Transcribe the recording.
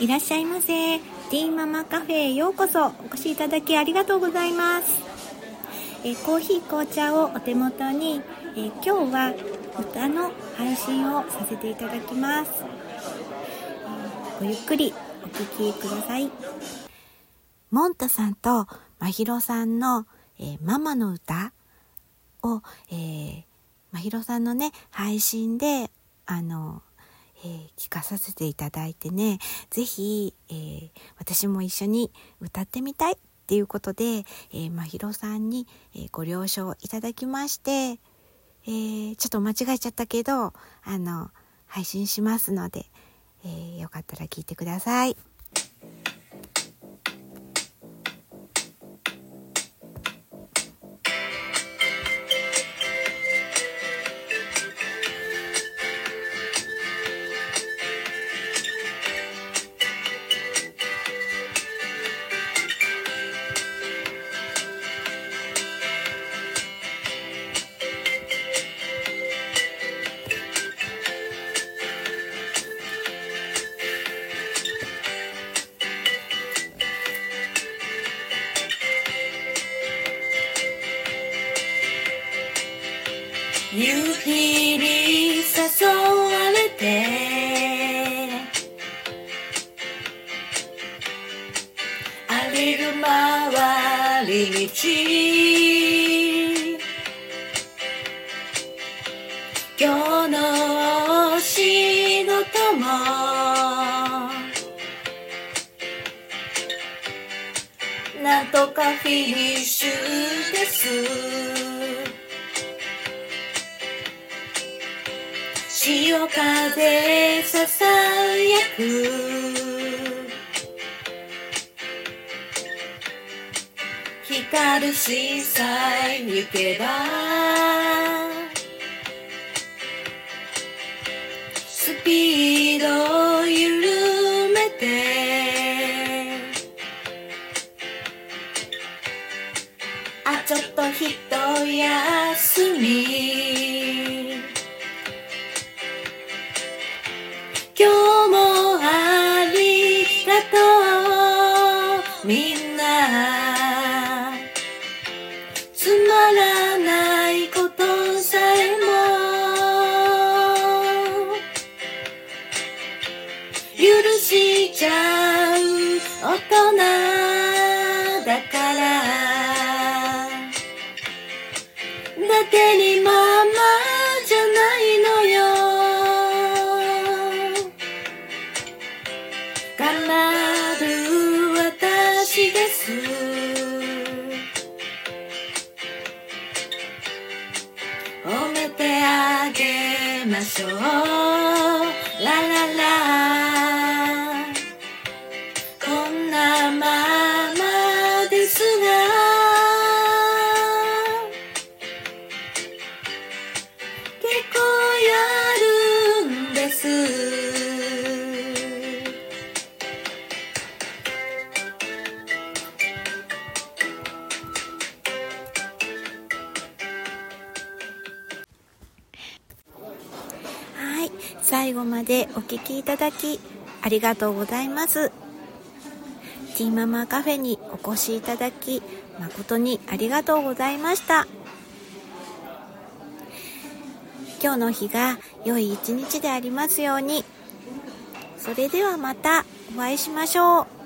いらっしゃいませ。ティーママカフェへようこそお越しいただきありがとうございます。えコーヒー紅茶をお手元に、え今日は歌の配信をさせていただきます。ごゆっくりお聴きください。モンタさんとまひろさんの、え、ママの歌を、えー、まひろさんのね、配信で、あの、聞かさせていただいてね、是非、えー、私も一緒に歌ってみたいっていうことで、えー、まひろさんに、え、ご了承いただきまして、えー、ちょっと間違えちゃったけど、あの、配信しますので、えー、よかったら聞いてください。夕日に誘われて。荒れる回り道。今日のお仕事も。なんとかフィニッシュです。潮風ささやく。光る水彩に行けばみんなつまらないことさえも許しちゃう大人だから。だけにげましょう最後までお聴きいただきありがとうございます。ティーママカフェにお越しいただき誠にありがとうございました。今日の日が良い一日でありますように。それではまたお会いしましょう。